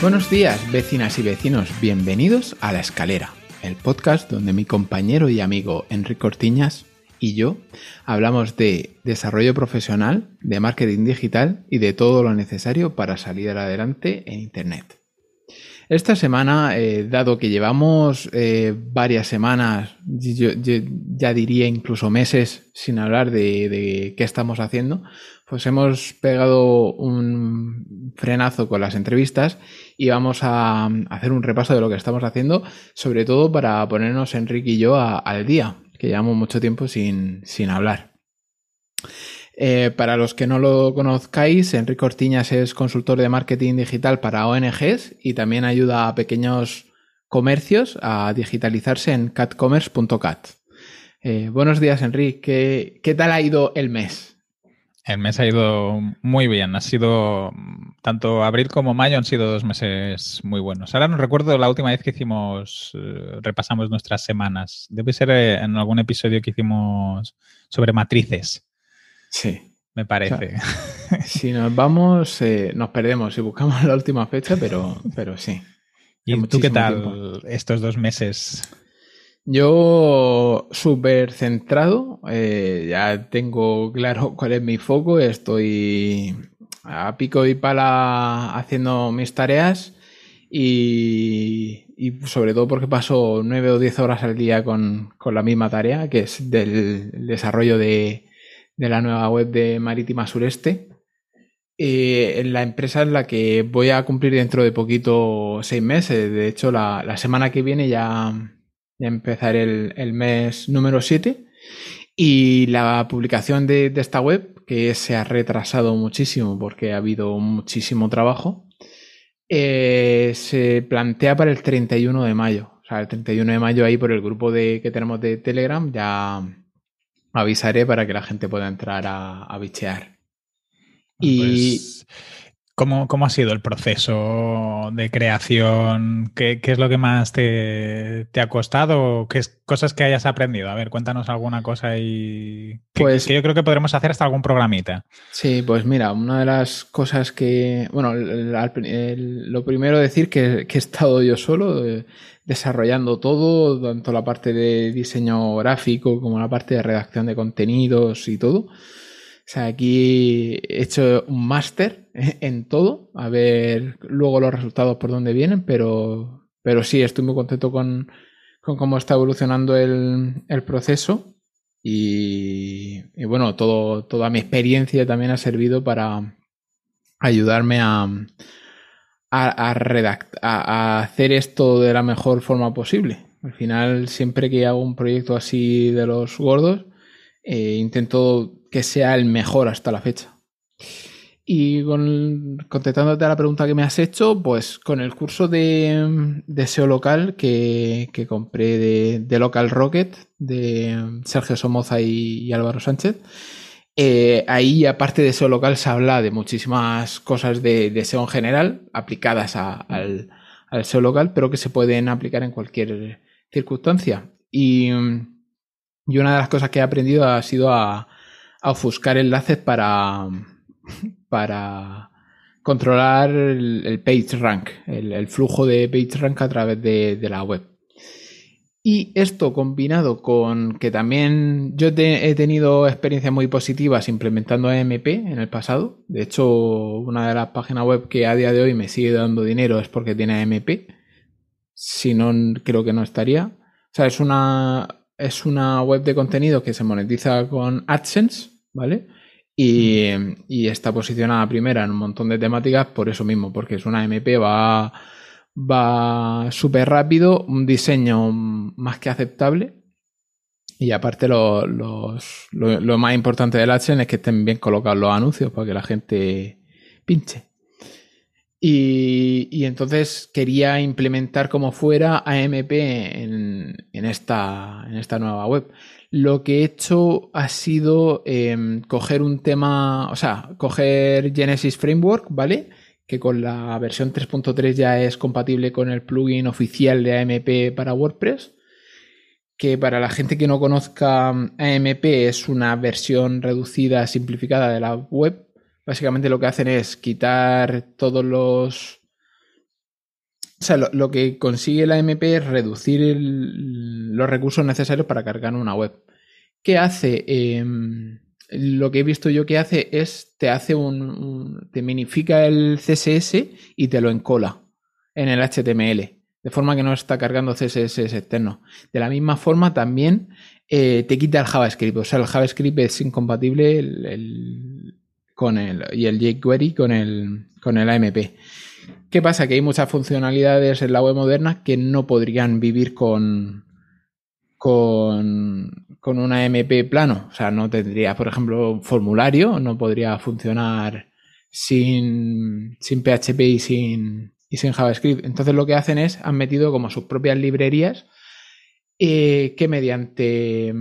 Buenos días, vecinas y vecinos. Bienvenidos a La Escalera, el podcast donde mi compañero y amigo Enrique Cortiñas y yo hablamos de desarrollo profesional, de marketing digital y de todo lo necesario para salir adelante en Internet. Esta semana, eh, dado que llevamos eh, varias semanas, yo, ya diría incluso meses sin hablar de, qué estamos haciendo, pues hemos pegado un frenazo con las entrevistas y vamos a hacer un repaso de lo que estamos haciendo, sobre todo para ponernos Enrique y yo al día, que llevamos mucho tiempo sin, hablar. Eh, para los que no lo conozcáis, Enrique Ortiñas es consultor de marketing digital para ONGs y también ayuda a pequeños comercios a digitalizarse en catcommerce.cat. Eh, buenos días, Enrique. ¿Qué tal ha ido el mes? El mes ha ido muy bien. Ha sido, tanto abril como mayo han sido dos meses muy buenos. Ahora no recuerdo la última vez que hicimos, eh, repasamos nuestras semanas. Debe ser eh, en algún episodio que hicimos sobre matrices. Sí. Me parece. si nos vamos, eh, nos perdemos y buscamos la última fecha, pero, pero sí. ¿Y tú qué tal estos dos meses? Yo súper centrado, eh, ya tengo claro cuál es mi foco, estoy a pico y pala haciendo mis tareas y, sobre todo porque paso nueve o diez horas al día con, la misma tarea, que es del desarrollo de, la nueva web de Marítima Sureste. Eh, la empresa en la que voy a cumplir dentro de poquito seis meses. De hecho, la semana que viene ya ya empezar el, mes número 7. Y la publicación de, esta web, que se ha retrasado muchísimo porque ha habido muchísimo trabajo, eh, se plantea para el 31 de mayo. O sea, el 31 de mayo ahí por el grupo de, que tenemos de Telegram ya avisaré para que la gente pueda entrar a, bichear. Y pues, ¿Cómo, ha sido el proceso de creación? ¿Qué, es lo que más te, ha costado? ¿Qué cosas que hayas aprendido? A ver, cuéntanos alguna cosa y pues, que, yo creo que podremos hacer hasta algún programita. Sí, pues mira, una de las cosas que, bueno, lo primero decir que, que, he estado yo solo eh, desarrollando todo, tanto la parte de diseño gráfico como la parte de redacción de contenidos y todo. O sea, aquí he hecho un máster en todo, a ver luego los resultados por dónde vienen, pero, pero sí, estoy muy contento con, cómo está evolucionando el, proceso y, bueno, todo, toda mi experiencia también ha servido para ayudarme a, a, a hacer esto de la mejor forma posible. Al final, siempre que hago un proyecto así de los gordos, eh, intento que sea el mejor hasta la fecha. Y con, contestándote a la pregunta que me has hecho, pues con el curso de, SEO local que, compré de, Local Rocket de Sergio Somoza y, Álvaro Sánchez, eh, ahí aparte de SEO local se habla de muchísimas cosas de, SEO en general aplicadas al, al SEO local, pero que se pueden aplicar en cualquier circunstancia. Y, y una de las cosas que he aprendido ha sido a, a ofuscar enlaces para, para controlar el, page rank, el, flujo de page rank a través de, la web. Y esto combinado con que también yo he tenido experiencias muy positivas implementando AMP en el pasado. De hecho, una de las páginas web que a día de hoy me sigue dando dinero es porque tiene AMP. Si no, creo que no estaría. O sea, es una, es una web de contenido que se monetiza con AdSense, ¿vale? Y, está posicionada primera en un montón de temáticas por eso mismo, porque es una MP, va, va súper rápido, un diseño más que aceptable. Y aparte lo, lo, más importante del AdSense es que estén bien colocados los anuncios para que la gente pinche. Y, entonces quería implementar como fuera AMP en, esta, nueva web. lo que he hecho ha sido em, coger un tema, o sea, coger Genesis Framework, ¿vale? Que con la versión 3.3 ya es compatible con el plugin oficial de AMP para WordPress. Que para la gente que no conozca AMP es una versión reducida, simplificada de la web. Básicamente lo que hacen es quitar todos los o sea, lo, que consigue la MP es reducir los recursos necesarios para cargar una web. ¿Qué hace? Em, lo que he visto yo que hace es te hace un, te minifica el CSS y te lo encola en el HTML. De forma que no está cargando CSS externo. De la misma forma también eh, te quita el JavaScript. O sea, el JavaScript es incompatible con el, y el jQuery con el, con el AMP. ¿Qué pasa? Que hay muchas funcionalidades en la web moderna que no podrían vivir con, con, con MP plano. O sea, no tendría, por ejemplo, formulario, no podría funcionar sin, sin PHP y sin, y sin JavaScript. Entonces lo que hacen es, han metido como sus propias librerías eh, que mediante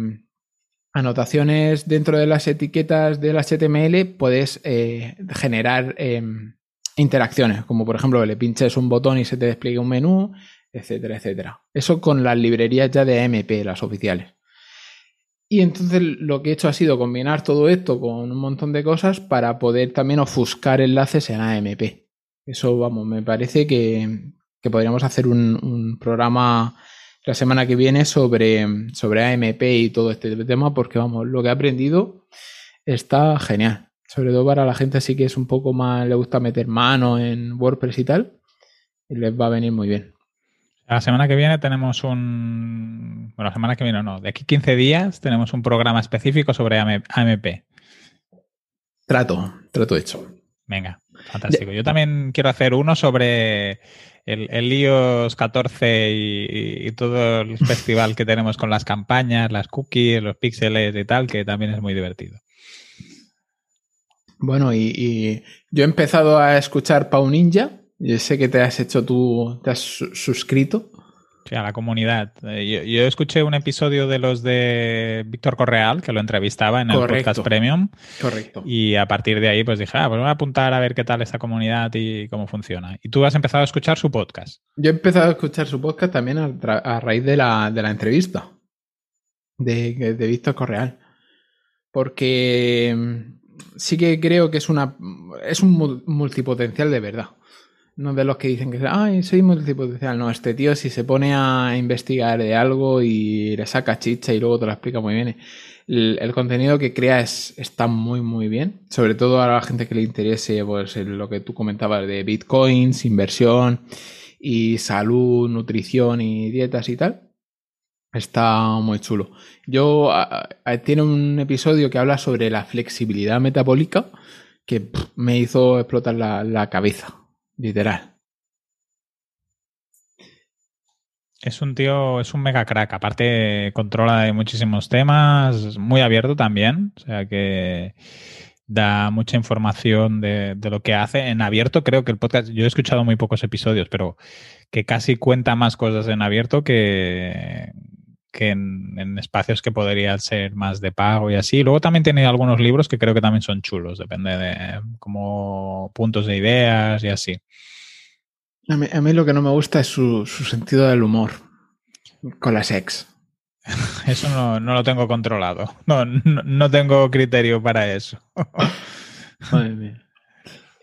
anotaciones dentro de las etiquetas del HTML puedes eh, generar em, interacciones, como por ejemplo le pinches un botón y se te despliegue un menú, etcétera, etcétera. Eso con las librerías ya de AMP, las oficiales. Y entonces lo que he hecho ha sido combinar todo esto con un montón de cosas para poder también ofuscar enlaces en AMP. Eso, vamos, me parece que, podríamos hacer un, programa la semana que viene sobre, sobre AMP y todo este tema, porque vamos, lo que he aprendido está genial. Sobre todo para la gente así que es un poco más, le gusta meter mano en WordPress y tal, y les va a venir muy bien. La semana que viene tenemos un. Bueno, la semana que viene no, de aquí 15 días tenemos un programa específico sobre AMP. Trato, trato hecho. Venga, fantástico. Yo también quiero hacer uno sobre el, el iOS 14 y, y, todo el festival que tenemos con las campañas, las cookies, los píxeles y tal, que también es muy divertido. Bueno, y, yo he empezado a escuchar Pau Ninja. Yo sé que te has hecho tú, te has suscrito. Sí, a la comunidad. Eh, yo, escuché un episodio de los de Víctor Correal, que lo entrevistaba en el podcast Premium. Correcto. Y a partir de ahí, pues dije, ah, pues voy a apuntar a ver qué tal esta comunidad y cómo funciona. Y tú has empezado a escuchar su podcast. Yo he empezado a escuchar su podcast también a, raíz de la, de la entrevista de, de Víctor Correal. Porque sí que creo que es una es un multipotencial de verdad. No de los que dicen que ay, soy multipotencial. No, este tío si se pone a investigar de algo y le saca chicha y luego te lo explica muy bien. El, contenido que crea es, está muy, muy bien. Sobre todo a la gente que le interese pues, lo que tú comentabas de bitcoins, inversión y salud, nutrición y dietas y tal. Está muy chulo. Yo tiene un episodio que habla sobre la flexibilidad metabólica que me hizo explotar la, cabeza, literal. Es un tío, es un mega crack. Aparte, controla de muchísimos temas, muy abierto también. O sea que da mucha información de, de, lo que hace. En abierto, creo que el podcast, yo he escuchado muy pocos episodios, pero que casi cuenta más cosas en abierto que, que en, espacios que podrían ser más de pago y así. Luego también tiene algunos libros que creo que también son chulos, depende de como puntos de ideas y así. A mí, lo que no me gusta es su, sentido del humor con las ex. Eso no, lo tengo controlado. No, no, tengo criterio para eso.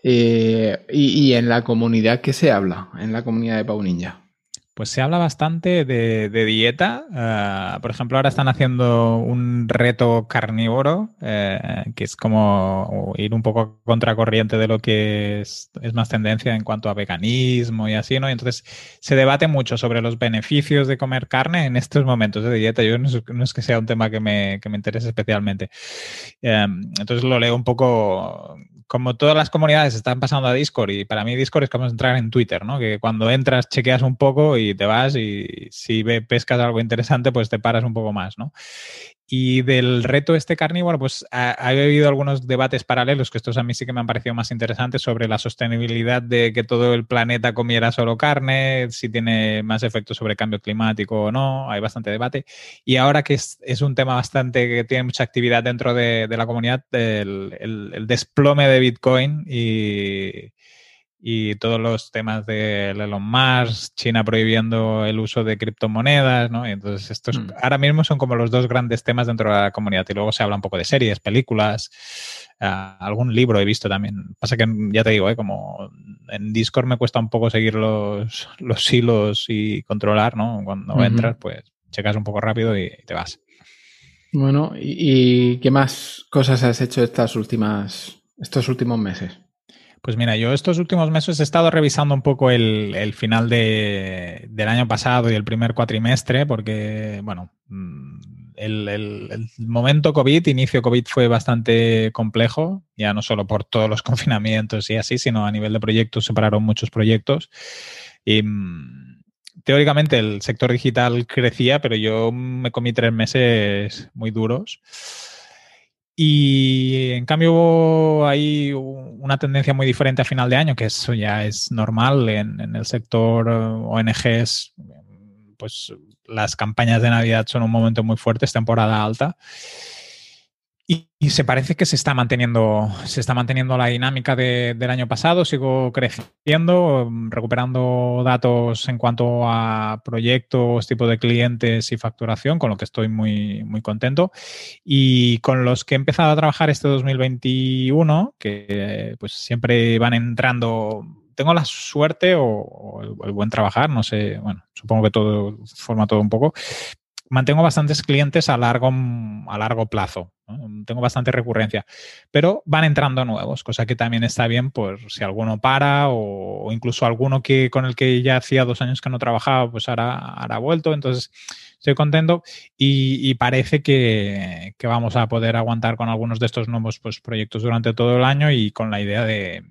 Eh, y, y, en la comunidad, ¿qué se habla? En la comunidad de Pau Ninja. Pues se habla bastante de, dieta. Ah, por ejemplo, ahora están haciendo un reto carnívoro, eh, que es como ir un poco contracorriente de lo que es, más tendencia en cuanto a veganismo y así, ¿no? Entonces se debate mucho sobre los beneficios de comer carne en estos momentos de dieta. Yo no es, que sea un tema que me, que me interese especialmente. Em, entonces lo leo un poco como todas las comunidades están pasando a Discord y para mí Discord es como entrar en Twitter, ¿no? Que cuando entras chequeas un poco y te vas y si pescas algo interesante pues te paras un poco más, ¿no? Y del reto este carnívoro, pues ha, habido algunos debates paralelos, que estos a mí sí que me han parecido más interesantes, sobre la sostenibilidad de que todo el planeta comiera solo carne, si tiene más efecto sobre cambio climático o no, hay bastante debate. Y ahora que es, un tema bastante que tiene mucha actividad dentro de, la comunidad, el desplome de Bitcoin y y todos los temas de Elon Musk, China prohibiendo el uso de criptomonedas, ¿no? entonces estos mm. ahora mismo son como los dos grandes temas dentro de la comunidad y luego se habla un poco de series, películas, ah, algún libro he visto también. Pasa que ya te digo, ¿eh? como en Discord me cuesta un poco seguir los, los hilos y controlar, ¿no? Cuando entras, pues checas un poco rápido y, te vas. Bueno, ¿y, ¿y qué más cosas has hecho estas últimas, estos últimos meses? Pues mira, yo estos últimos meses he estado revisando un poco el, final del año pasado y el primer cuatrimestre, porque, bueno, mm, el, momento COVID, inicio COVID fue bastante complejo, ya no solo por todos los confinamientos y así, sino a nivel de proyectos, separaron muchos proyectos. Y mm, teóricamente el sector digital crecía, pero yo me comí tres meses muy duros. Y en cambio hay una tendencia muy diferente a final de año, que eso ya es normal en, el sector ONGs, pues las campañas de Navidad son un momento muy fuerte, es temporada alta. Y, se parece que se está manteniendo, se está manteniendo la dinámica del año pasado, sigo creciendo, recuperando datos en cuanto a proyectos, tipo de clientes y facturación, con lo que estoy muy, muy contento. Y con los que he empezado a trabajar este 2021, que pues siempre van entrando tengo la suerte o, el, buen trabajar, no sé, bueno, supongo que todo forma todo un poco, mantengo bastantes clientes a largo, a largo plazo. Tengo bastante recurrencia, pero van entrando nuevos, cosa que también está bien, pues si alguno para o, incluso alguno que con el que ya hacía dos años que no trabajaba, pues ahora, ha vuelto. Entonces, estoy contento y, parece que, vamos a poder aguantar con algunos de estos nuevos pues, proyectos durante todo el año y con la idea de,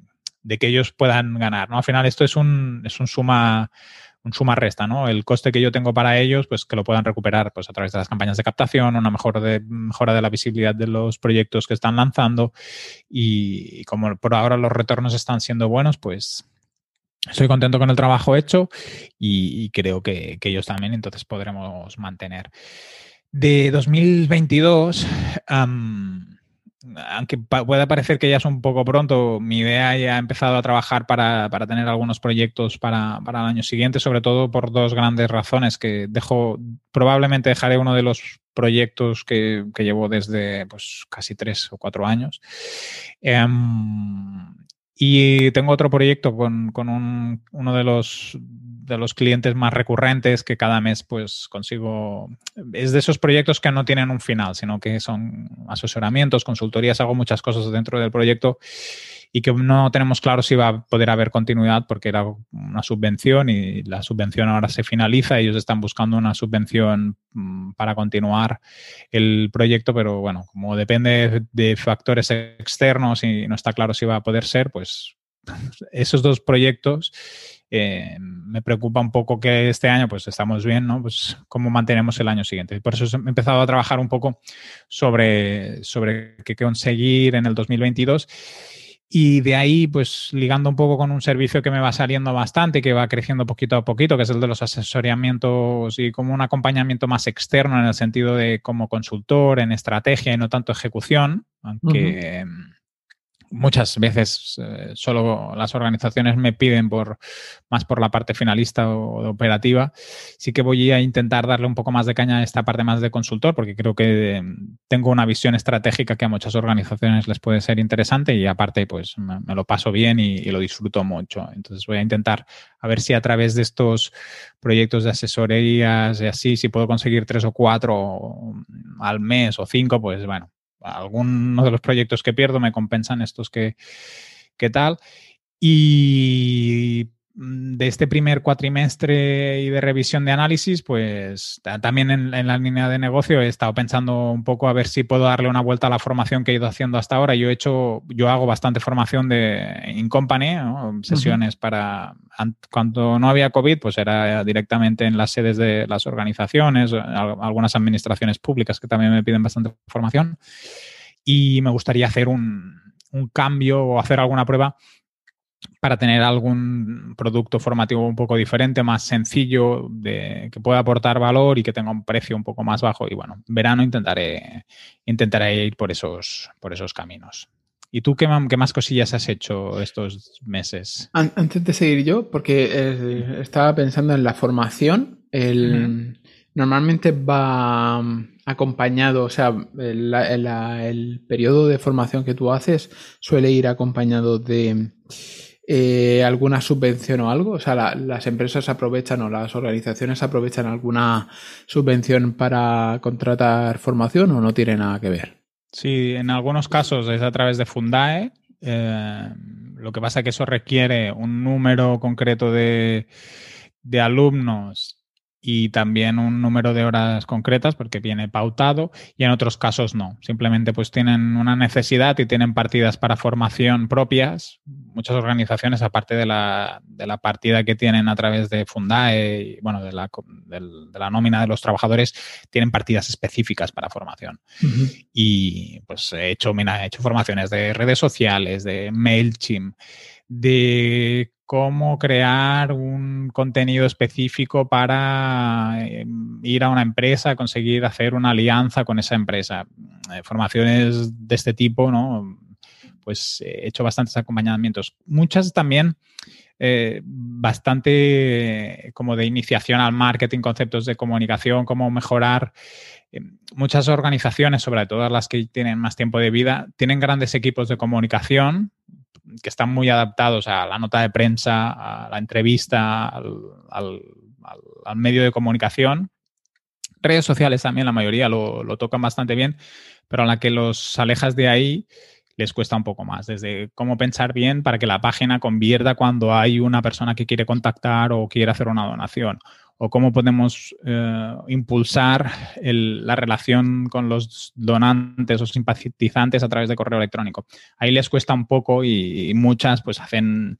de que ellos puedan ganar. ¿no? Al final, esto es un, es un suma un suma resta, ¿no? El coste que yo tengo para ellos, pues que lo puedan recuperar pues, a través de las campañas de captación, una mejora de, mejora de la visibilidad de los proyectos que están lanzando y, como por ahora los retornos están siendo buenos, pues estoy contento con el trabajo hecho y, creo que, ellos también, entonces podremos mantener. De 2022, aunque pueda parecer que ya es un poco pronto, mi idea ya ha empezado a trabajar para, tener algunos proyectos para, el año siguiente, sobre todo por dos grandes razones, que dejo, probablemente dejaré uno de los proyectos que, llevo desde pues, casi tres o cuatro años. Em, y tengo otro proyecto con, uno de los, de los clientes más recurrentes que cada mes pues consigo. Es de esos proyectos que no tienen un final, sino que son asesoramientos, consultorías, hago muchas cosas dentro del proyecto y que no tenemos claro si va a poder haber continuidad porque era una subvención y la subvención ahora se finaliza. Ellos están buscando una subvención mm, para continuar el proyecto, pero bueno, como depende de factores externos y no está claro si va a poder ser, pues esos dos proyectos eh, me preocupa un poco que este año pues estamos bien, ¿no? Pues cómo mantenemos el año siguiente. Por eso he empezado a trabajar un poco sobre, sobre qué conseguir en el 2022 y de ahí, pues ligando un poco con un servicio que me va saliendo bastante, que va creciendo poquito a poquito, que es el de los asesoramientos y como un acompañamiento más externo en el sentido de como consultor en estrategia y no tanto ejecución, aunque muchas veces eh, solo las organizaciones me piden por más por la parte finalista o operativa. Sí que voy a intentar darle un poco más de caña a esta parte más de consultor, porque creo que mm, tengo una visión estratégica que a muchas organizaciones les puede ser interesante y aparte, pues me, lo paso bien y, lo disfruto mucho. Entonces voy a intentar a ver si a través de estos proyectos de asesorías y así, si puedo conseguir tres o cuatro al mes o cinco, pues bueno, algunos de los proyectos que pierdo me compensan estos que, tal. Y de este primer cuatrimestre y de revisión de análisis, pues también en, la línea de negocio he estado pensando un poco a ver si puedo darle una vuelta a la formación que he ido haciendo hasta ahora. Yo he hecho, yo hago bastante formación de in company, sesiones para cuando no había COVID, pues era directamente en las sedes de las organizaciones, algunas administraciones públicas que también me piden bastante formación. Y me gustaría hacer un, un cambio o hacer alguna prueba para tener algún producto formativo un poco diferente, más sencillo, de, que pueda aportar valor y que tenga un precio un poco más bajo. Y bueno, verano intentaré, intentaré ir por esos, por esos caminos. ¿Y tú qué, qué, más cosillas has hecho estos meses? Antes de seguir yo, porque eh, estaba pensando en la formación, el, normalmente va acompañado, o sea, el, el, periodo de formación que tú haces suele ir acompañado de eh, alguna subvención o algo? O sea, las empresas aprovechan o las organizaciones aprovechan alguna subvención para contratar formación o no tiene nada que ver? Sí, en algunos casos es a través de Fundae. Eh, lo que pasa es que eso requiere un número concreto de, de alumnos y también un número de horas concretas porque viene pautado y en otros casos no. Simplemente pues tienen una necesidad y tienen partidas para formación propias. Muchas organizaciones, aparte de la, de la partida que tienen a través de Fundae y bueno, de la, de, la nómina de los trabajadores, tienen partidas específicas para formación. Y pues he hecho, mira, he hecho formaciones de redes sociales, de MailChimp, de cómo crear un contenido específico para eh, ir a una empresa, conseguir hacer una alianza con esa empresa. Eh, formaciones de este tipo, ¿no? Pues he hecho bastantes acompañamientos. Muchas también eh, bastante como de iniciación al marketing, conceptos de comunicación, cómo mejorar. muchas organizaciones, sobre todo las que tienen más tiempo de vida, tienen grandes equipos de comunicación que están muy adaptados a la nota de prensa, a la entrevista, al, medio de comunicación. Redes sociales también, la mayoría lo, tocan bastante bien, pero a la que los alejas de ahí les cuesta un poco más, desde cómo pensar bien para que la página convierta cuando hay una persona que quiere contactar o quiere hacer una donación, o cómo podemos eh, impulsar la relación con los donantes o simpatizantes a través de correo electrónico. Ahí les cuesta un poco y, muchas pues hacen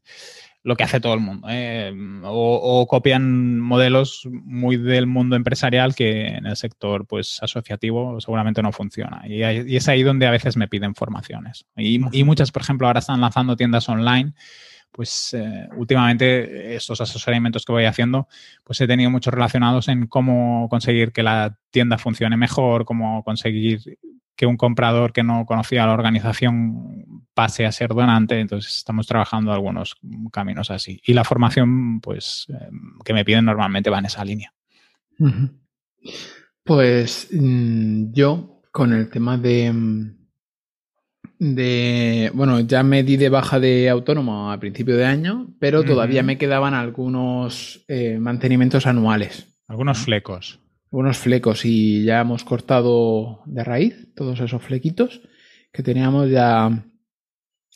lo que hace todo el mundo ¿eh? o, copian modelos muy del mundo empresarial que en el sector pues asociativo seguramente no funciona y, es ahí donde a veces me piden formaciones y, y muchas por ejemplo ahora están lanzando tiendas online pues eh, últimamente estos asesoramientos que voy haciendo, pues he tenido muchos relacionados en cómo conseguir que la tienda funcione mejor, cómo conseguir que un comprador que no conocía la organización pase a ser donante. Entonces estamos trabajando algunos caminos así. Y la formación, pues, eh, que me piden normalmente va en esa línea. Pues mm, yo, con el tema de mm, de. Bueno, ya me di de baja de autónomo a principio de año, pero todavía me quedaban algunos eh, mantenimientos anuales. Algunos flecos. Algunos flecos y ya hemos cortado de raíz todos esos flequitos que teníamos ya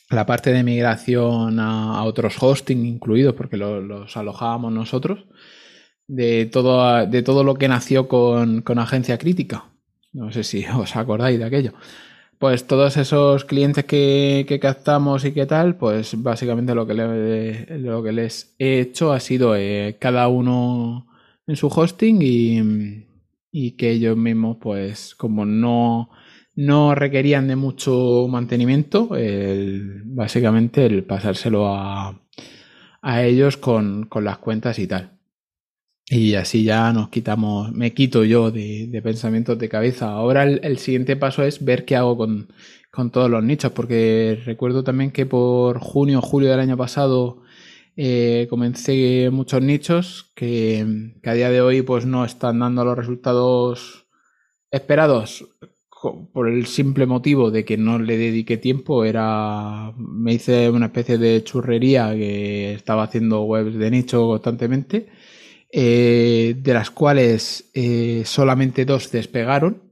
la parte de migración a, otros hosting incluidos porque los alojábamos nosotros de todo, de todo lo que nació con, con agencia crítica. No sé si os acordáis de aquello. Pues todos esos clientes que, captamos y qué tal, pues básicamente lo que, lo que les he hecho ha sido eh, cada uno en su hosting y, que ellos mismos, pues como no, no requerían de mucho mantenimiento, básicamente el pasárselo a, a ellos con, con las cuentas y tal. Y así ya nos quitamos, me quito yo de, pensamientos de cabeza. Ahora el, siguiente paso es ver qué hago con, todos los nichos, porque recuerdo también que por junio o julio del año pasado eh, comencé muchos nichos que, que, a día de hoy pues no están dando los resultados esperados por el simple motivo de que no le dediqué tiempo. Era, me hice una especie de churrería que estaba haciendo webs de nicho constantemente eh, de las cuales eh, solamente dos despegaron,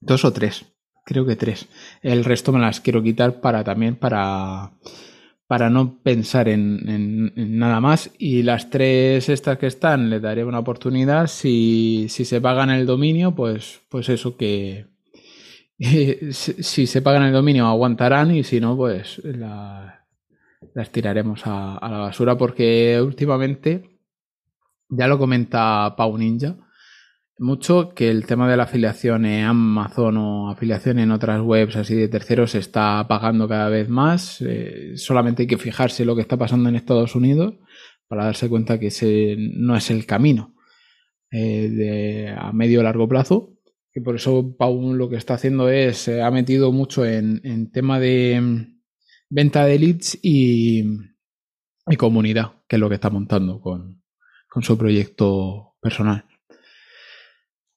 dos o tres, creo que tres. El resto me las quiero quitar para también para, para no pensar en, nada más. Y las tres estas que están, le daré una oportunidad. Si, si se pagan el dominio, pues, pues eso que... si, se pagan el dominio aguantarán y si no, pues las tiraremos a, a la basura porque últimamente, ya lo comenta Pau Ninja, mucho que el tema de la afiliación en Amazon o afiliación en otras webs así de terceros se está pagando cada vez más. Eh, solamente hay que fijarse lo que está pasando en Estados Unidos para darse cuenta que ese no es el camino eh, de, a medio o largo plazo. Y por eso Pau lo que está haciendo es, se ha metido mucho en, tema de mm, venta de leads y, comunidad, que es lo que está montando con su proyecto personal.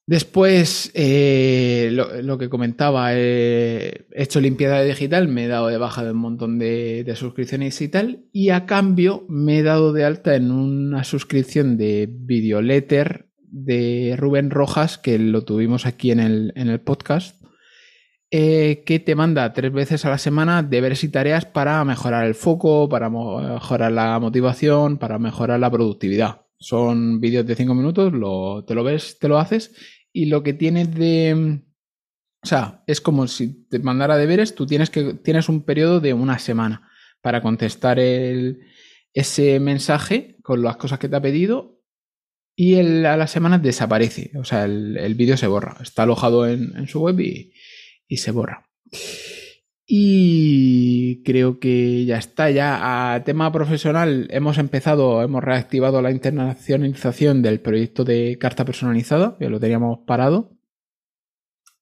Después, eh, lo, que comentaba, he hecho limpieza digital, me he dado de baja de un montón de, suscripciones y tal, y a cambio me he dado de alta en una suscripción de videoletter de Rubén Rojas, que lo tuvimos aquí en el, podcast, eh, que te manda tres veces a la semana deberes y tareas para mejorar el foco, para mejorar la motivación, para mejorar la productividad. Son vídeos de cinco minutos, te lo ves, te lo haces y lo que tienes de... O sea, es como si te mandara deberes, tú tienes, que, tienes un periodo de una semana para contestar el, ese mensaje con las cosas que te ha pedido y el, a las semanas desaparece. O sea, el, vídeo se borra. Está alojado en, su web y, y, se borra. Y creo que ya está. Ya a tema profesional hemos empezado, hemos reactivado la internacionalización del proyecto de carta personalizada, que lo teníamos parado.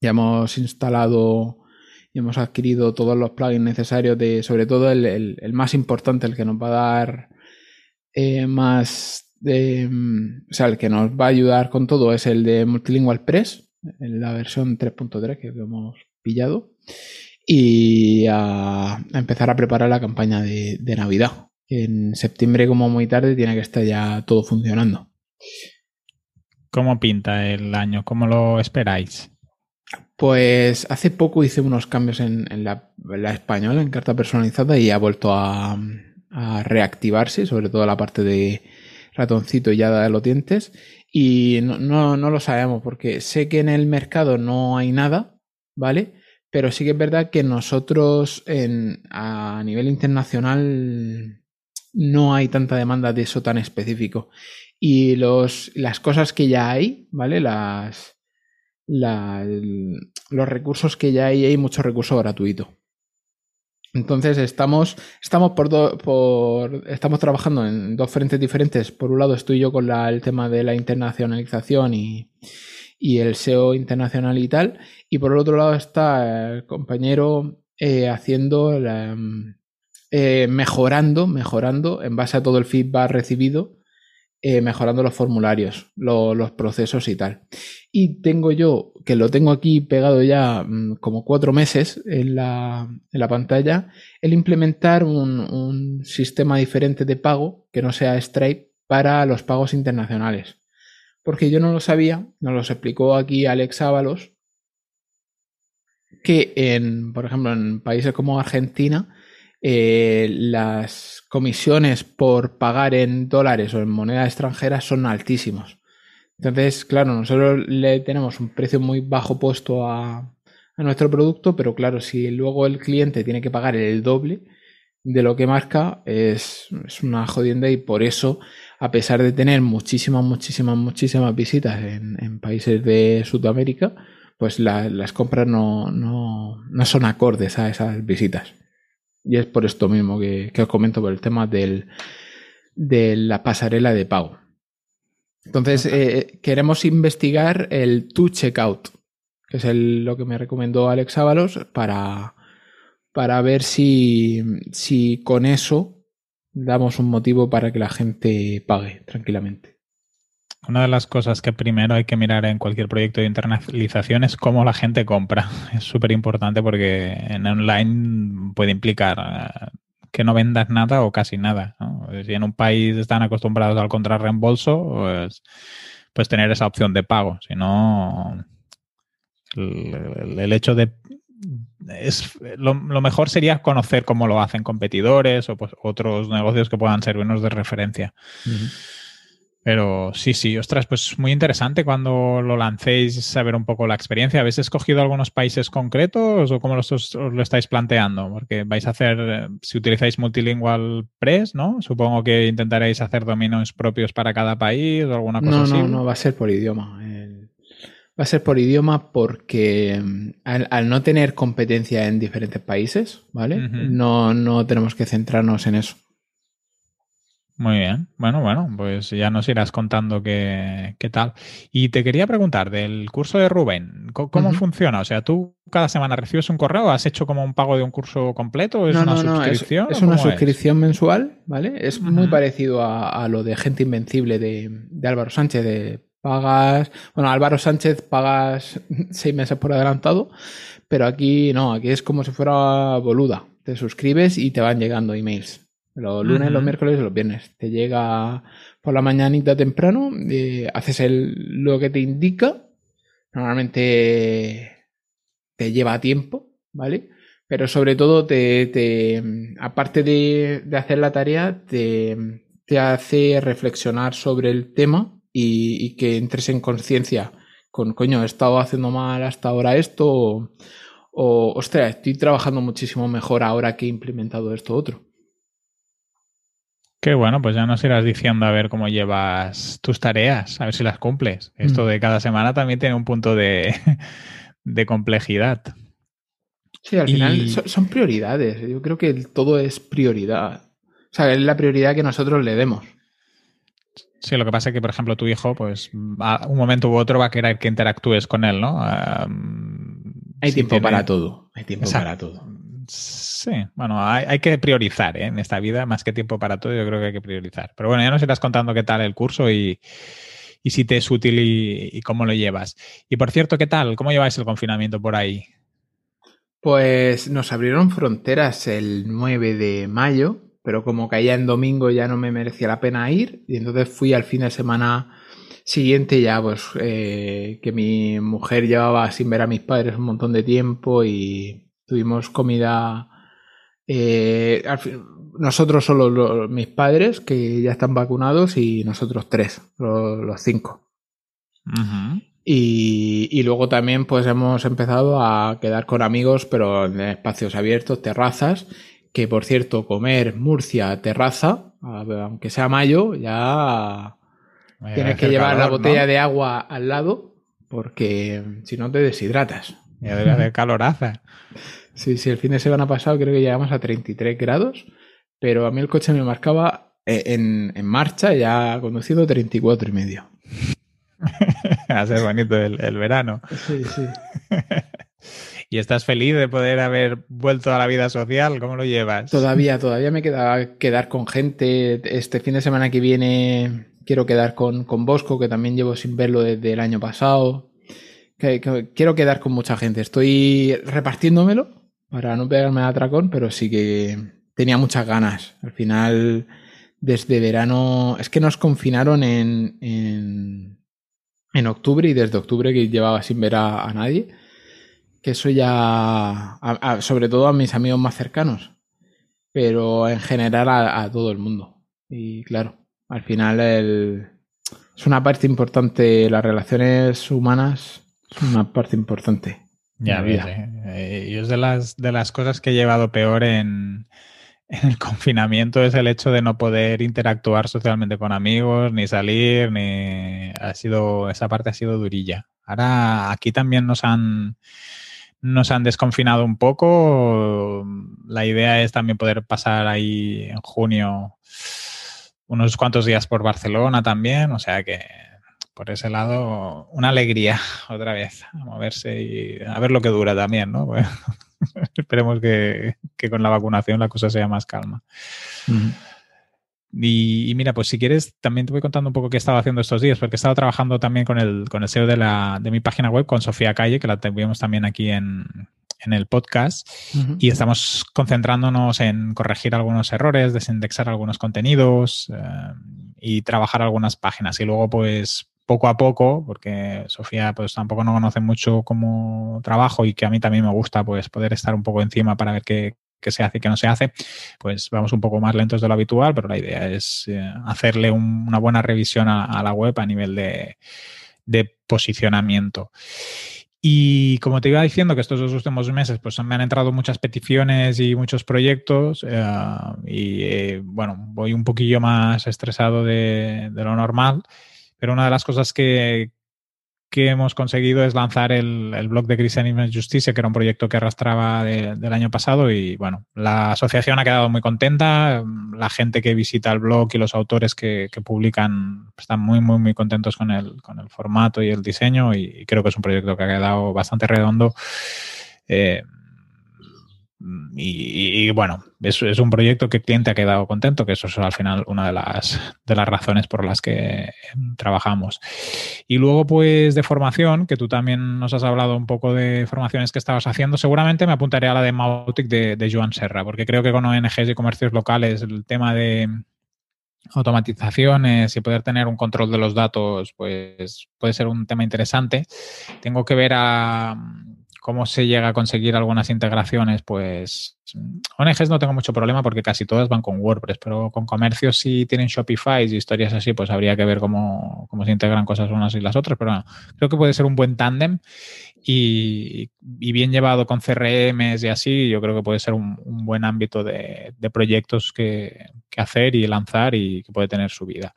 Ya hemos instalado y hemos adquirido todos los plugins necesarios de, sobre todo el, más importante, el que nos va a dar eh, más de, o sea, el que nos va a ayudar con todo es el de Multilingual Press, en la versión 3.3 que hemos pillado y a, empezar a preparar la campaña de, Navidad. En septiembre, como muy tarde, tiene que estar ya todo funcionando. ¿Cómo pinta el año? ¿Cómo lo esperáis? Pues hace poco hice unos cambios en, la, española, en carta personalizada, y ha vuelto a, reactivarse, sobre todo la parte de ratoncito y ya de los dientes. Y no, no, no lo sabemos, porque sé que en el mercado no hay nada, ¿vale? Pero sí que es verdad que nosotros a nivel internacional no hay tanta demanda de eso tan específico. Y los, las cosas que ya hay, ¿vale? Las, los recursos que ya hay, hay mucho recurso gratuito. Entonces estamos, estamos, por, por estamos trabajando en dos frentes diferentes. Por un lado estoy yo con el tema de la internacionalización y, y el SEO internacional y tal. Y por el otro lado está el compañero eh, haciendo la, eh, mejorando, mejorando en base a todo el feedback recibido, eh, mejorando los formularios, los procesos y tal. Y tengo yo, que lo tengo aquí pegado ya mm, como cuatro meses en la, en la pantalla, el implementar un, un sistema diferente de pago que no sea Stripe para los pagos internacionales porque yo no lo sabía, nos lo explicó aquí Alex Ábalos, que en, por ejemplo, en países como Argentina, eh, las comisiones por pagar en dólares o en moneda extranjera son altísimos. Entonces, claro, nosotros le tenemos un precio muy bajo puesto a nuestro producto, pero claro, si luego el cliente tiene que pagar el doble de lo que marca, es, es una jodienda y por eso a pesar de tener muchísimas, muchísimas, muchísimas visitas en, países de Sudamérica, pues las compras no, son acordes a esas visitas. Y es por esto mismo que, os comento por el tema del, de la pasarela de pago. Entonces, eh, queremos investigar el to checkout, que es lo que me recomendó Alex Ábalos, para, para ver si, si con eso damos un motivo para que la gente pague tranquilamente. Una de las cosas que primero hay que mirar en cualquier proyecto de internalización es cómo la gente compra. Es súper importante porque en online puede implicar eh, que no vendas nada o casi nada. Si en un país están acostumbrados al contrarreembolso, pues, pues tener esa opción de pago. Si no, el, hecho de es, lo, mejor sería conocer cómo lo hacen competidores o pues, otros negocios que puedan servirnos de referencia. Pero sí, sí, ostras, pues muy interesante cuando lo lancéis, saber un poco la experiencia. ¿Habéis escogido algunos países concretos o cómo os, lo estáis planteando? Porque vais a hacer, si utilizáis Multilingual Press, ¿no? Supongo que intentaréis hacer dominios propios para cada país o alguna cosa así. No, no, no, va a ser por idioma. Va a ser por idioma porque mm, al, no tener competencia en diferentes países, ¿vale? no, no tenemos que centrarnos en eso. Muy bien. Bueno, bueno, pues ya nos irás contando qué, tal. Y te quería preguntar del curso de Rubén, ¿cómo, funciona? O sea, ¿tú cada semana recibes un correo? ¿Has hecho como un pago de un curso completo? ¿Es una suscripción? es, una suscripción mensual, ¿vale? Es muy parecido a, lo de Gente Invencible de, de Álvaro Sánchez, de pagas. Bueno, Álvaro Sánchez pagas seis meses por adelantado, pero aquí no, aquí es como si fuera boluda. Te suscribes y te van llegando emails. Los lunes, los miércoles y los viernes. Te llega por la mañanita temprano, eh, haces el, lo que te indica. Normalmente te lleva tiempo, ¿vale? Pero sobre todo, te, aparte de, hacer la tarea, te, te, hace reflexionar sobre el tema y, que entres en conciencia con, coño, he estado haciendo mal hasta ahora esto, o, o, ostras, estoy trabajando muchísimo mejor ahora que he implementado esto otro. Qué bueno, pues ya nos irás diciendo a ver cómo llevas tus tareas, a ver si las cumples. Esto mm. de cada semana también tiene un punto de, complejidad. Sí, al final son, prioridades. Yo creo que todo es prioridad. O sea, es la prioridad que nosotros le demos. Sí, lo que pasa es que, por ejemplo, tu hijo, pues a un momento u otro va a querer que interactúes con él, ¿no? hay tiempo para todo. Hay tiempo para todo. Sí, bueno, hay, que priorizar ¿eh? en esta vida, más que tiempo para todo, yo creo que hay que priorizar. Pero bueno, ya nos irás contando qué tal el curso y, si te es útil y, cómo lo llevas. Y por cierto, ¿qué tal? ¿Cómo lleváis el confinamiento por ahí? Pues nos abrieron fronteras el 9 de mayo, pero como caía en domingo ya no me merecía la pena ir y entonces fui al fin de semana siguiente ya pues eh, que mi mujer llevaba sin ver a mis padres un montón de tiempo y Tuvimos comida. Eh, nosotros solo mis padres, que ya están vacunados, y nosotros tres, los, cinco. y, luego también pues hemos empezado a quedar con amigos, pero en espacios abiertos, terrazas, que por cierto, comer Murcia terraza, aunque sea mayo, ya tienes que llevar la botella de agua al lado, porque si no te deshidratas. Y de caloraza. Sí, sí, el fin de semana pasado creo que llegamos a 33 grados, pero a mí el coche me marcaba eh, en, marcha ya conducido 34 y medio. Va a ser bonito el, verano. Sí, sí. ¿Y estás feliz de poder haber vuelto a la vida social? ¿Cómo lo llevas? Todavía, todavía me queda quedar con gente. Este fin de semana que viene quiero quedar con, con Bosco, que también llevo sin verlo desde el año pasado quiero quedar con mucha gente. Estoy repartiéndomelo para no pegarme a atracón, pero sí que tenía muchas ganas. Al final, desde verano, es que nos confinaron en, en, octubre y desde octubre que llevaba sin ver a, nadie. Que eso ya, sobre todo a mis amigos más cercanos, pero en general a, todo el mundo. Y claro, al final es una parte importante, las relaciones humanas una parte importante. Ya ves, eh, y es de las, de las cosas que he llevado peor en, el confinamiento es el hecho de no poder interactuar socialmente con amigos, ni salir, ni ha sido, esa parte ha sido durilla. Ahora aquí también nos han nos han desconfinado un poco. La idea es también poder pasar ahí en junio unos cuantos días por Barcelona también, o sea que por ese lado, una alegría otra vez a moverse y a ver lo que dura también, ¿no? esperemos que, con la vacunación la cosa sea más calma. Y, mira, pues si quieres, también te voy contando un poco qué he estado haciendo estos días, porque he estado trabajando también con el, con el SEO de, la, de mi página web, con Sofía Calle, que la tuvimos también aquí en, en el podcast y estamos concentrándonos en corregir algunos errores, desindexar algunos contenidos eh, y trabajar algunas páginas. Y luego, pues, poco a poco, porque Sofía pues tampoco no conoce mucho como trabajo y que a mí también me gusta pues poder estar un poco encima para ver qué, se hace y qué no se hace, pues vamos un poco más lentos de lo habitual, pero la idea es eh, hacerle una buena revisión a, la web a nivel de, posicionamiento. Y como te iba diciendo que estos dos últimos meses pues me han entrado muchas peticiones y muchos proyectos eh, y eh, bueno, voy un poquillo más estresado de, lo normal, pero una de las cosas que, que hemos conseguido es lanzar el, blog de Cristianismo y Justicia, que era un proyecto que arrastraba del año pasado y bueno, la asociación ha quedado muy contenta, la gente que visita el blog y los autores que, publican están muy, muy, muy contentos con el, con el formato y el diseño y, creo que es un proyecto que ha quedado bastante redondo. Eh, y, bueno, es, es, un proyecto que el cliente ha quedado contento, que eso es al final una de las, de las razones por las que trabajamos. Y luego, pues de formación, que tú también nos has hablado un poco de formaciones que estabas haciendo, seguramente me apuntaré a la de Mautic de, de Joan Serra, porque creo que con ONGs y comercios locales el tema de automatizaciones y poder tener un control de los datos, pues puede ser un tema interesante. Tengo que ver a cómo se llega a conseguir algunas integraciones, pues ONGs no tengo mucho problema porque casi todas van con WordPress, pero con comercios si tienen Shopify y historias así, pues habría que ver cómo, cómo se integran cosas unas y las otras, pero creo que puede ser un buen tándem y, bien llevado con CRMs y así, yo creo que puede ser un, buen ámbito de, proyectos que, hacer y lanzar y que puede tener su vida.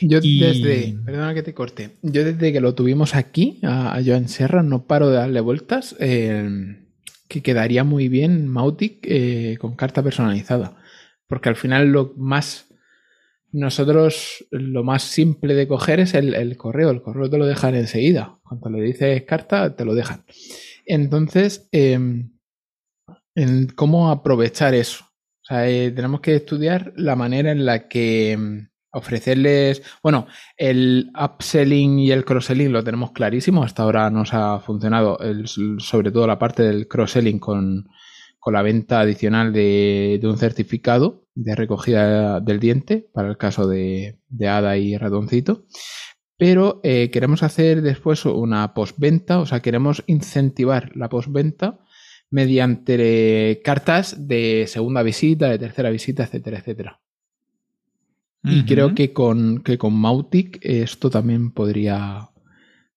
Yo desde, perdona que te corte, yo desde que lo tuvimos aquí, a, Joan Serra, no paro de darle vueltas, eh, que quedaría muy bien Mautic eh, con carta personalizada, porque al final lo más nosotros lo más simple de coger es el, correo. El correo te lo dejan enseguida. Cuando le dices carta, te lo dejan. Entonces, em, en cómo aprovechar eso. O sea, eh, tenemos que estudiar la manera en la que em, ofrecerles. Bueno, el upselling y el cross-selling lo tenemos clarísimo. Hasta ahora nos ha funcionado, sobre todo la parte del cross-selling con, con la venta adicional de, un certificado de recogida del diente para el caso de, de hada y ratoncito. Pero eh, queremos hacer después una postventa, o sea, queremos incentivar la postventa mediante cartas de segunda visita, de tercera visita, etcétera, etcétera. Y creo que con, que con Mautic esto también podría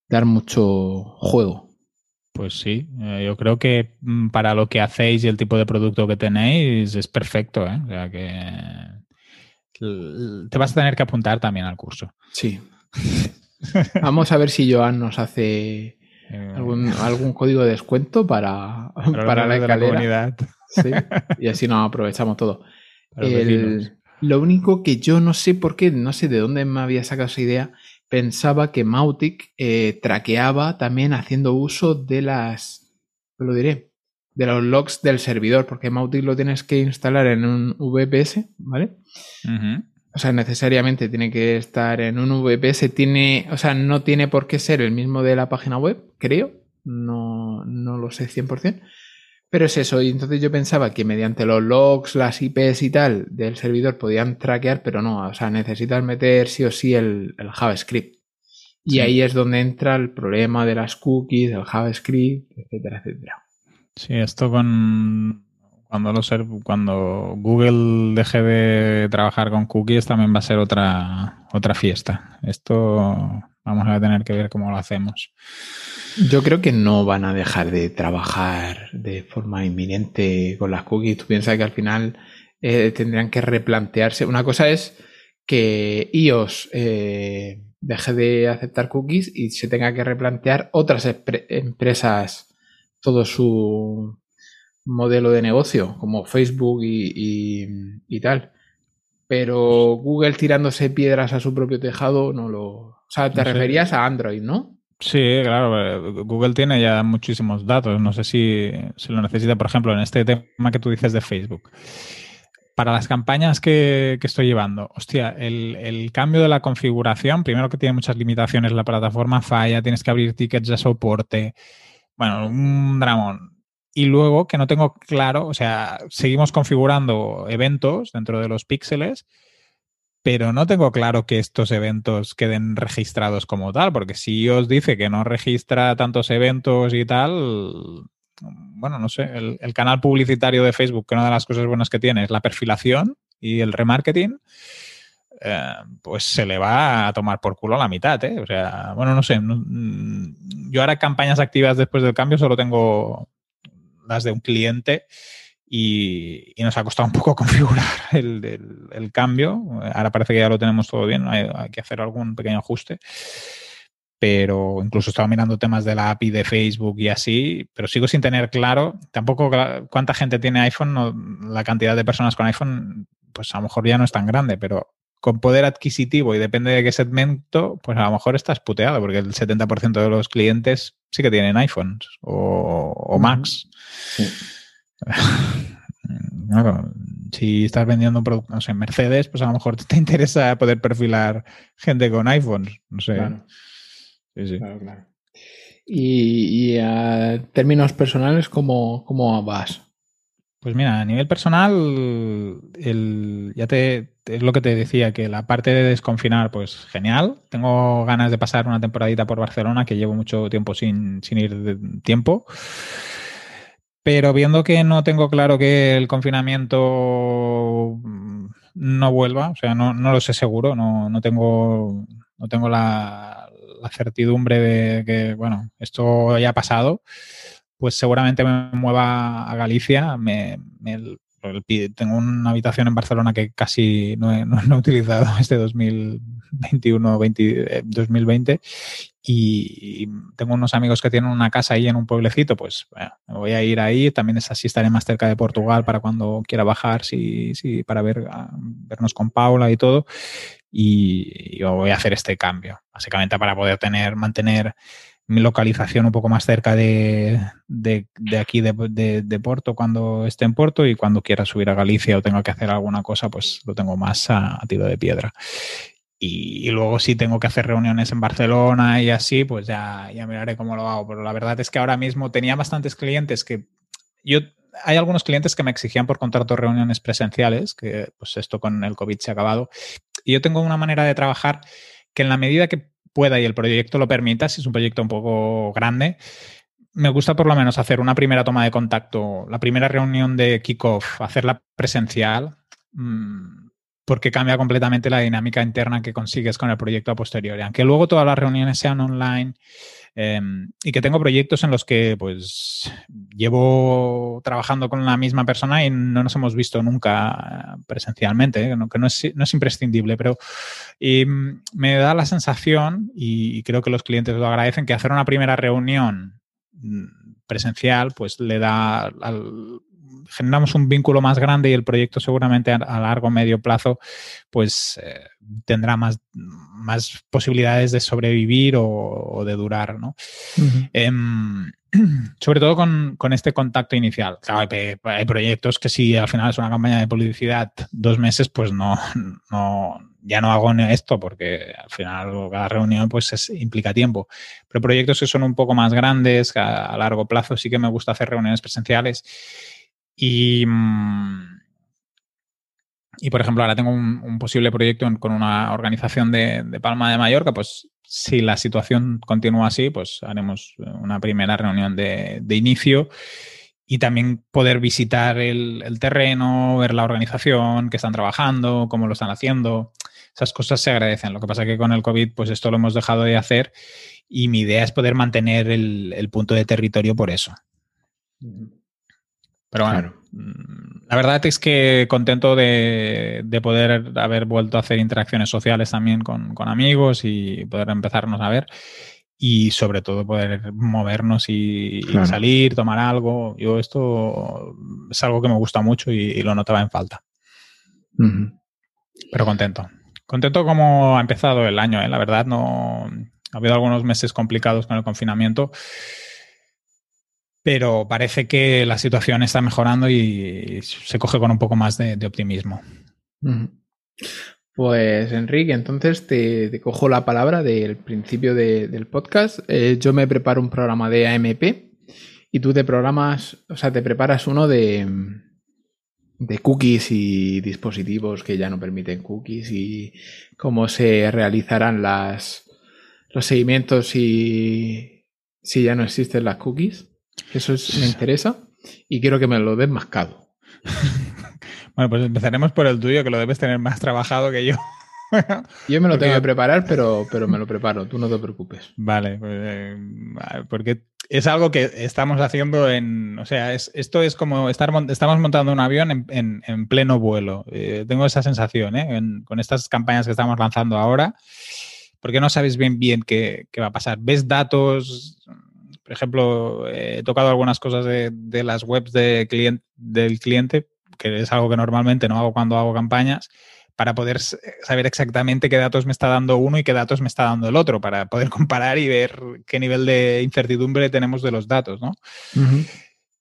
dar mucho juego. Pues sí, eh, yo creo que mm, para lo que hacéis y el tipo de producto que tenéis es perfecto, ¿eh? O sea que te vas a tener que apuntar también al curso. Sí. Vamos a ver si Joan nos hace eh, algún, código de descuento para, para, la escalera. sí, y así nos aprovechamos todo. Lo único que yo no sé por qué, no sé de dónde me había sacado esa idea, pensaba que Mautic eh, traqueaba también haciendo uso de las, lo diré, de los logs del servidor, porque Mautic lo tienes que instalar en un VPS, ¿vale? O sea, necesariamente tiene que estar en un VPS, tiene, o sea, no tiene por qué ser el mismo de la página web, creo, no, no lo sé 100%, pero es eso, y entonces yo pensaba que mediante los logs, las IPs y tal del servidor podían traquear, pero no, o sea, necesitas meter sí o sí el, JavaScript. Y ahí es donde entra el problema de las cookies, el JavaScript, etcétera, etcétera. Sí, esto con cuando Google deje de trabajar con cookies también va a ser otra otra fiesta. Esto vamos a tener que ver cómo lo hacemos. Yo creo que no van a dejar de trabajar de forma inminente con las cookies. Tú piensas que al final eh, tendrían que replantearse. Una cosa es que iOS eh, deje de aceptar cookies y se tenga que replantear otras empresas todo su modelo de negocio, como Facebook y, tal. Pero Google tirándose piedras a su propio tejado no lo. O sea, te referías a Android, ¿no? Sí, claro. Eh, Google tiene ya muchísimos datos. No sé si, lo necesita, por ejemplo, en este tema que tú dices de Facebook. Para las campañas que, estoy llevando, hostia, el, cambio de la configuración, primero que tiene muchas limitaciones la plataforma, falla, tienes que abrir tickets de soporte. Bueno, un dramón. Y luego que no tengo claro, o sea, seguimos configurando eventos dentro de los píxeles, pero no tengo claro que estos eventos queden registrados como tal, porque si os dice que no registra tantos eventos y tal, bueno, no sé, el, canal publicitario de Facebook, que una de las cosas buenas que tiene es la perfilación y el remarketing, eh, pues se le va a tomar por culo la mitad, ¿eh? O sea, bueno, no sé, yo ahora campañas activas después del cambio solo tengo las de un cliente y, nos ha costado un poco configurar el, cambio. Ahora parece que ya lo tenemos todo bien, hay, que hacer algún pequeño ajuste. Pero incluso estaba mirando temas de la API de Facebook y así, pero sigo sin tener claro tampoco cuánta gente tiene iPhone, la cantidad de personas con iPhone, pues a lo mejor ya no es tan grande, pero con poder adquisitivo y depende de qué segmento, pues a lo mejor estás puteado, porque el 70% de los clientes sí que tienen iPhones o, Macs. Sí. si estás vendiendo un producto, no sé, Mercedes, pues a lo mejor te interesa poder perfilar gente con iPhones. No sé. Y, a términos personales, ¿cómo, ¿cómo, vas? Pues mira, a nivel personal, el, ya te, es lo que te decía, que la parte de desconfinar, pues genial. Tengo ganas de pasar una temporadita por Barcelona, que llevo mucho tiempo sin, sin ir de tiempo. Pero viendo que no tengo claro que el confinamiento mm, no vuelva, o sea, no, lo sé seguro, no, no tengo, no tengo la, certidumbre de que, bueno, esto ya ha pasado, pues seguramente me mueva a Galicia, tengo una habitación en Barcelona que casi no he, utilizado este 2021 20, 2020 y tengo unos amigos que tienen una casa ahí en un pueblecito, pues me voy a ir ahí. También es así, estaré más cerca de Portugal para cuando quiera bajar, sí, para ver, vernos con Paula y todo. Y yo voy a hacer este cambio, básicamente para poder tener, mantener mi localización un poco más cerca de, de, aquí de, de, Porto cuando esté en Porto y cuando quiera subir a Galicia o tenga que hacer alguna cosa, pues lo tengo más a, tiro de piedra. Y, luego si tengo que hacer reuniones en Barcelona y así, pues ya, ya miraré cómo lo hago. Pero la verdad es que ahora mismo tenía bastantes clientes que yo hay algunos clientes que me exigían por contrato reuniones presenciales, que pues esto con el COVID se ha acabado. Y yo tengo una manera de trabajar que en la medida que pueda y el proyecto lo permita, si es un proyecto un poco grande, me gusta por lo menos hacer una primera toma de contacto, la primera reunión de kickoff, hacerla presencial. Mmm, porque cambia completamente la dinámica interna que consigues con el proyecto a posteriori. Aunque luego todas las reuniones sean online em, y que tengo proyectos en los que pues llevo trabajando con la misma persona y no nos hemos visto nunca presencialmente, ¿eh? que no es, no es imprescindible, pero me da la sensación, y creo que los clientes lo agradecen, que hacer una primera reunión mm, presencial pues le da al, generamos un vínculo más grande y el proyecto seguramente a, largo medio plazo pues eh, tendrá más, más posibilidades de sobrevivir o, de durar, ¿no? Em, sobre todo con, este contacto inicial. Claro, hay, proyectos que si al final es una campaña de publicidad dos meses, pues no, no ya no hago esto porque al final cada reunión pues implica tiempo. Pero proyectos que son un poco más grandes, a, a largo plazo sí que me gusta hacer reuniones presenciales y, mm, y por ejemplo, ahora tengo un, posible proyecto con una organización de, Palma de Mallorca, pues si la situación continúa así, pues haremos una primera reunión de, inicio y también poder visitar el, terreno, ver la organización, qué están trabajando, cómo lo están haciendo. Esas cosas se agradecen. Lo que pasa es que con el COVID, pues esto lo hemos dejado de hacer y mi idea es poder mantener el, el punto de territorio por eso. Pero bueno, mm, la verdad es que contento de, poder haber vuelto a hacer interacciones sociales también con, amigos y poder empezarnos a ver y sobre todo poder movernos y, salir, tomar algo. Yo esto es algo que me gusta mucho y, lo notaba en falta. Pero contento. Contento como ha empezado el año, ¿eh? la verdad no ha habido algunos meses complicados con el confinamiento pero parece que la situación está mejorando y se coge con un poco más de, optimismo. Pues Enrique, entonces te, cojo la palabra del principio del podcast. Eh, yo me preparo un programa de AMP y tú te programas, o sea, te preparas uno de, cookies y dispositivos que ya no permiten cookies y cómo se realizarán los seguimientos y si ya no existen las cookies. Eso me interesa y quiero que me lo den mascado. bueno, pues empezaremos por el tuyo, que lo debes tener más trabajado que yo. Yo me lo tengo que preparar, pero, pero me lo preparo, tú no te preocupes. Vale, pues, eh, porque es algo que estamos haciendo en, o sea, es, esto es como estar, estamos montando un avión en, pleno vuelo. Eh, tengo esa sensación, ¿eh? con estas campañas que estamos lanzando ahora, porque no sabes bien bien qué, va a pasar. Ves datos, por ejemplo, he tocado algunas cosas de, de las webs de del cliente, que es algo que normalmente no hago cuando hago campañas para poder saber exactamente qué datos me está dando uno y qué datos me está dando el otro, para poder comparar y ver qué nivel de incertidumbre tenemos de los datos, ¿no?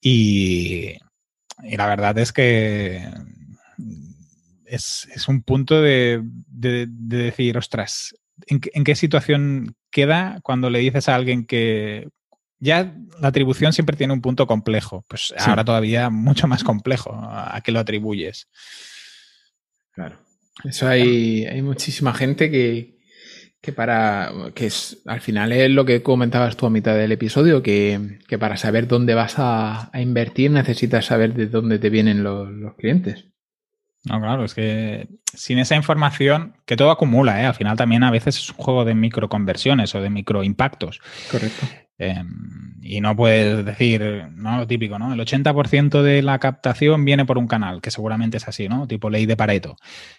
y, la verdad es que es, un punto de, decir, ostras, ¿en, qué situación queda cuando le dices a alguien que ya la atribución siempre tiene un punto complejo, pues ahora todavía mucho más complejo a qué lo atribuyes. Claro. Eso hay, hay muchísima gente que, que para que es, al final es lo que comentabas tú a mitad del episodio, que, que para saber dónde vas a, invertir necesitas saber de dónde te vienen los, los, clientes. No, claro, es que sin esa información, que todo acumula, ¿eh? al final también a veces es un juego de microconversiones o de microimpactos. Correcto. Em, y no puedes decir, ¿no? Lo típico, ¿no? El 80% de la captación viene por un canal, que seguramente es así, ¿no? Tipo ley de Pareto.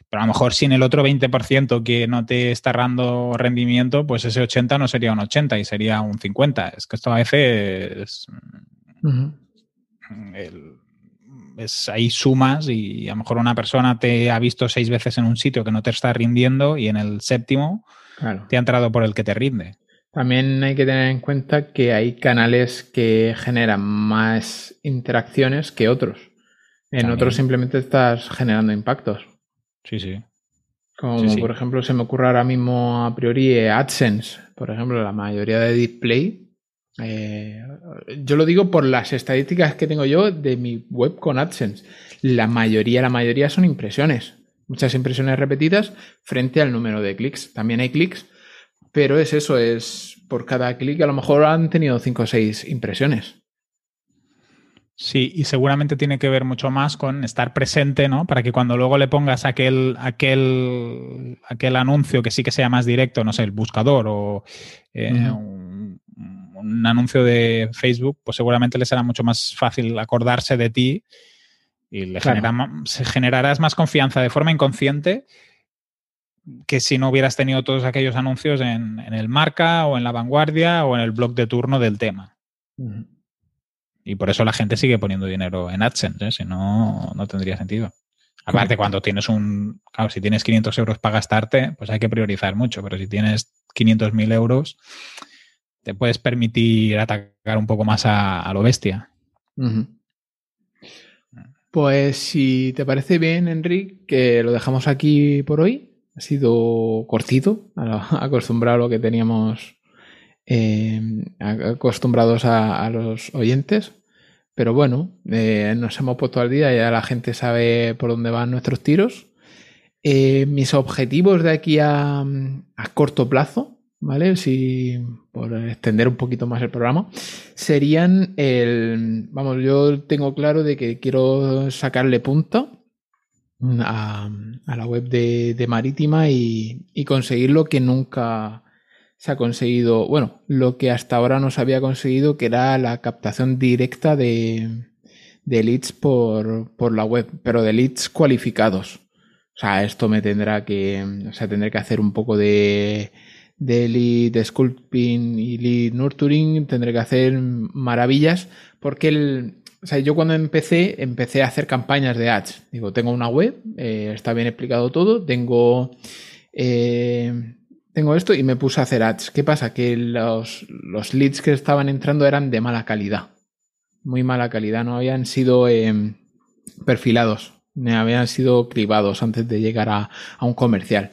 Pero a lo mejor sin el otro 20% que no te está dando rendimiento, pues ese 80 no sería un 80 y sería un 50. Es que esto a veces es, hay sumas y a lo mejor una persona te ha visto seis veces en un sitio que no te está rindiendo y en el séptimo te ha entrado por el que te rinde. También hay que tener en cuenta que hay canales que generan más interacciones que otros. En otros simplemente estás generando impactos. Sí, sí. Como por ejemplo se me ocurre ahora mismo a priori AdSense. Por ejemplo, la mayoría de display. Eh, yo lo digo por las estadísticas que tengo yo de mi web con AdSense. La mayoría, la mayoría son impresiones. Muchas impresiones repetidas frente al número de clics. También hay clics pero es eso, es por cada clic a lo mejor han tenido 5 o 6 impresiones. Sí, y seguramente tiene que ver mucho más con estar presente, ¿no? Para que cuando luego le pongas aquel, aquel, aquel anuncio que sí que sea más directo, no sé, el buscador o eh, un, anuncio de Facebook, pues seguramente le será mucho más fácil acordarse de ti y le se generarás más confianza de forma inconsciente que si no hubieras tenido todos aquellos anuncios en, el marca o en la vanguardia o en el blog de turno del tema. Y por eso la gente sigue poniendo dinero en AdSense, ¿eh? si no, no tendría sentido. Aparte, cuando tienes un. Claro, si tienes 500 euros para gastarte, pues hay que priorizar mucho. Pero si tienes 500.000 euros, te puedes permitir atacar un poco más a, lo bestia. Pues si te parece bien, Enrique, que lo dejamos aquí por hoy. Ha sido cortito, acostumbrado a lo que teníamos eh, acostumbrados a, los oyentes. Pero bueno, eh, nos hemos puesto al día, ya la gente sabe por dónde van nuestros tiros. Eh, mis objetivos de aquí a, a, corto plazo, ¿vale? Si por extender un poquito más el programa, serían el. Vamos, yo tengo claro de que quiero sacarle punta a, la web de, Marítima y, conseguir lo que nunca se ha conseguido, bueno, lo que hasta ahora no se había conseguido, que era la captación directa de, de leads por, por, la web, pero de leads cualificados. O sea, esto me tendrá que, o sea, tendré que hacer un poco de, de lead sculpting y lead nurturing, tendré que hacer maravillas, porque el, o sea, yo cuando empecé, empecé a hacer campañas de ads. Digo, tengo una web, eh, está bien explicado todo, tengo, eh, tengo esto y me puse a hacer ads. ¿Qué pasa? Que los, los, leads que estaban entrando eran de mala calidad. Muy mala calidad, no habían sido em, perfilados, ni habían sido cribados antes de llegar a, a un comercial.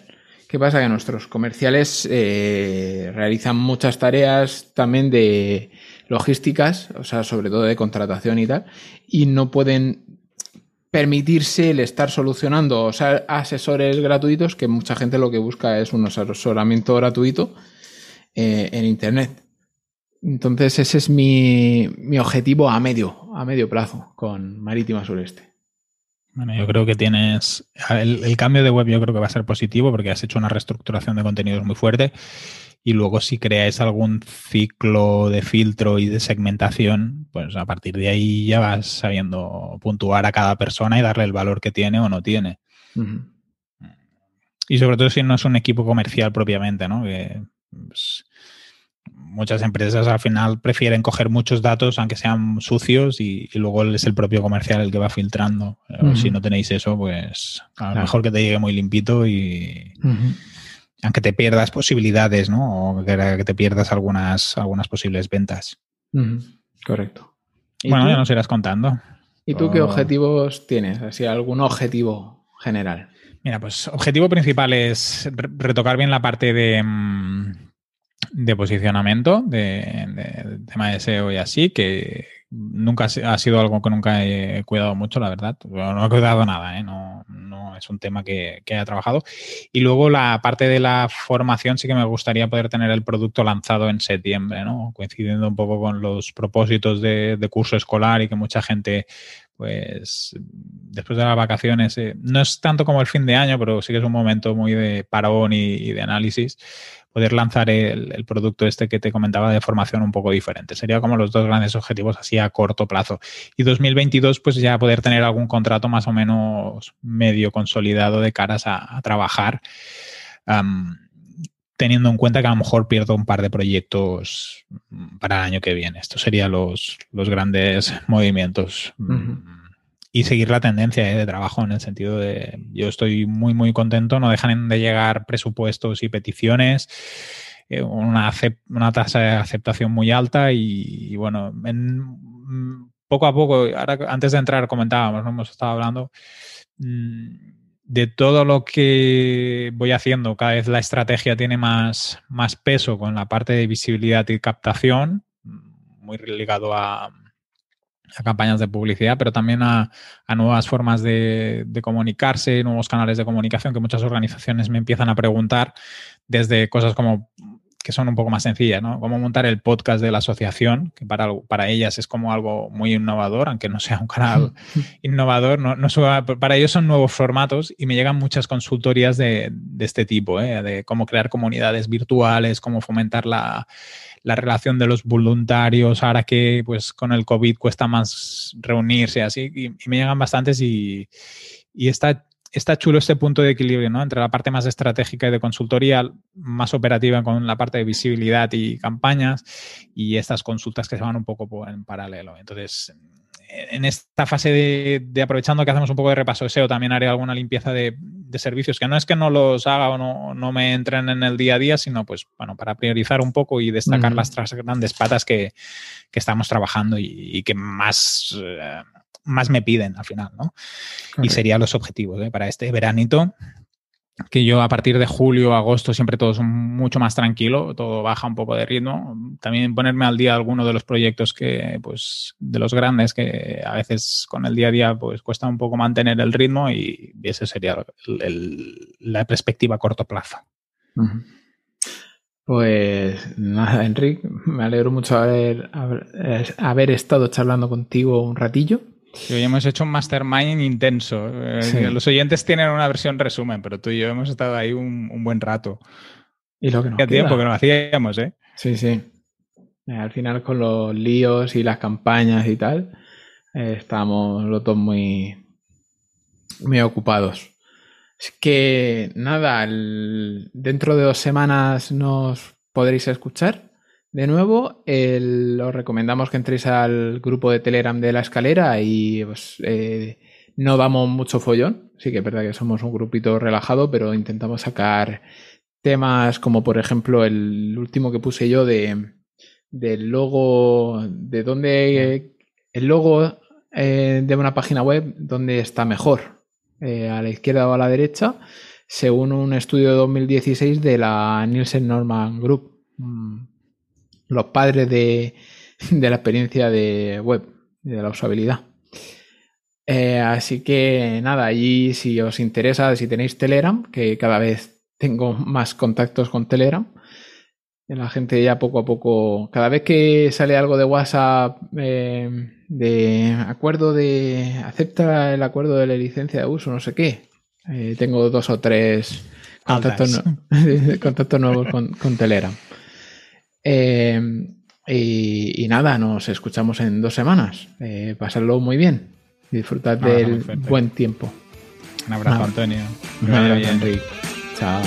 ¿Qué pasa? Que nuestros comerciales eh, realizan muchas tareas también de logísticas, o sea, sobre todo de contratación y tal, y no pueden permitirse el estar solucionando o sea, asesores gratuitos, que mucha gente lo que busca es un asesoramiento gratuito eh, en Internet. Entonces ese es mi, mi, objetivo a medio, a medio plazo con Marítima Sureste. Bueno, yo creo que tienes. El, el, cambio de web yo creo que va a ser positivo porque has hecho una reestructuración de contenidos muy fuerte. Y luego, si creáis algún ciclo de filtro y de segmentación, pues a partir de ahí ya vas sabiendo puntuar a cada persona y darle el valor que tiene o no tiene. Y sobre todo si no es un equipo comercial propiamente, ¿no? Que, pues, muchas empresas al final prefieren coger muchos datos, aunque sean sucios, y, luego es el propio comercial el que va filtrando. Si no tenéis eso, pues a lo mejor que te llegue muy limpito y aunque te pierdas posibilidades, ¿no? O que, te pierdas algunas, algunas posibles ventas. Correcto. Bueno, ya nos irás contando. ¿Y tú qué objetivos tienes? Así, algún objetivo general. Mira, pues objetivo principal es retocar bien la parte de, mm, de posicionamiento, de, tema de SEO y así, que nunca ha sido algo que nunca he cuidado mucho, la verdad. No he cuidado nada, ¿eh? no, no, es un tema que, que haya trabajado. Y luego la parte de la formación sí que me gustaría poder tener el producto lanzado en septiembre, ¿no? coincidiendo un poco con los propósitos de, de curso escolar y que mucha gente pues después de las vacaciones, eh, no es tanto como el fin de año, pero sí que es un momento muy de parón y de análisis, poder lanzar el, producto este que te comentaba de formación un poco diferente. Sería como los dos grandes objetivos así a corto plazo. Y 2022, pues ya poder tener algún contrato más o menos medio consolidado de caras a, trabajar. Teniendo en cuenta que a lo mejor pierdo un par de proyectos para el año que viene. Estos serían los, los grandes movimientos y seguir la tendencia eh, de trabajo en el sentido de yo estoy muy, muy contento, no dejan de llegar presupuestos y peticiones, eh, una, una, tasa de aceptación muy alta y, bueno, en, poco a poco, ahora antes de entrar comentábamos, ¿no? hemos estado hablando mm, de todo lo que voy haciendo, cada vez la estrategia tiene más, más peso con la parte de visibilidad y captación, muy ligado a, a campañas de publicidad, pero también a, nuevas formas de, comunicarse, nuevos canales de comunicación que muchas organizaciones me empiezan a preguntar desde cosas como que son un poco más sencillas, ¿no? Cómo montar el podcast de la asociación, que para, para ellas es como algo muy innovador, aunque no sea un canal innovador, no, no para ellos son nuevos formatos y me llegan muchas consultorías de, de este tipo, ¿eh? de cómo crear comunidades virtuales, cómo fomentar la, la relación de los voluntarios, ahora que pues con el COVID cuesta más reunirse, así, y, me llegan bastantes y, y está, está chulo este punto de equilibrio, ¿no? Entre la parte más estratégica y de consultoría, más operativa con la parte de visibilidad y campañas, y estas consultas que se van un poco en paralelo. Entonces, en esta fase de, aprovechando que hacemos un poco de repaso de SEO, también haré alguna limpieza de, servicios, que no es que no los haga o no, no, me entren en el día a día, sino pues, bueno, para priorizar un poco y destacar las tres grandes patas que, estamos trabajando y, que más, eh, más me piden al final, ¿no? Y serían los objetivos ¿eh? para este veranito que yo a partir de julio, agosto siempre todo es mucho más tranquilo, todo baja un poco de ritmo. También ponerme al día alguno de los proyectos que, pues, de los grandes que a veces con el día a día pues cuesta un poco mantener el ritmo y esa sería la perspectiva a corto plazo. Pues nada, Enrique, me alegro mucho haber, haber estado charlando contigo un ratillo. Hoy hemos hecho un mastermind intenso. Eh, los oyentes tienen una versión resumen, pero tú y yo hemos estado ahí un, buen rato. Y lo que nos tiempo que no hacíamos, ¿eh? Sí, sí. Eh, al final con los líos y las campañas y tal, eh, estamos los dos muy, muy ocupados. Es que nada, dentro de dos semanas nos podréis escuchar. De nuevo, os recomendamos que entréis al grupo de Telegram de la escalera y pues, eh, no damos mucho follón. Sí que es verdad que somos un grupito relajado, pero intentamos sacar temas como por ejemplo el último que puse yo de del logo, de dónde el logo eh, de una página web, dónde está mejor, eh, a la izquierda o a la derecha, según un estudio de 2016 de la Nielsen Norman Group. Mm, los padres de, de la experiencia de web, de la usabilidad. Eh, así que nada, allí si os interesa, si tenéis Telegram, que cada vez tengo más contactos con Telegram, la gente ya poco a poco, cada vez que sale algo de WhatsApp eh, de acuerdo de, acepta el acuerdo de la licencia de uso, no sé qué, eh, tengo dos o tres contactos, nuevos con, Telegram. Y, nada, nos escuchamos en dos semanas. pasarlo muy bien. Disfrutad del buen tiempo. Un abrazo, Antonio. Un abrazo, Enrique. Chao.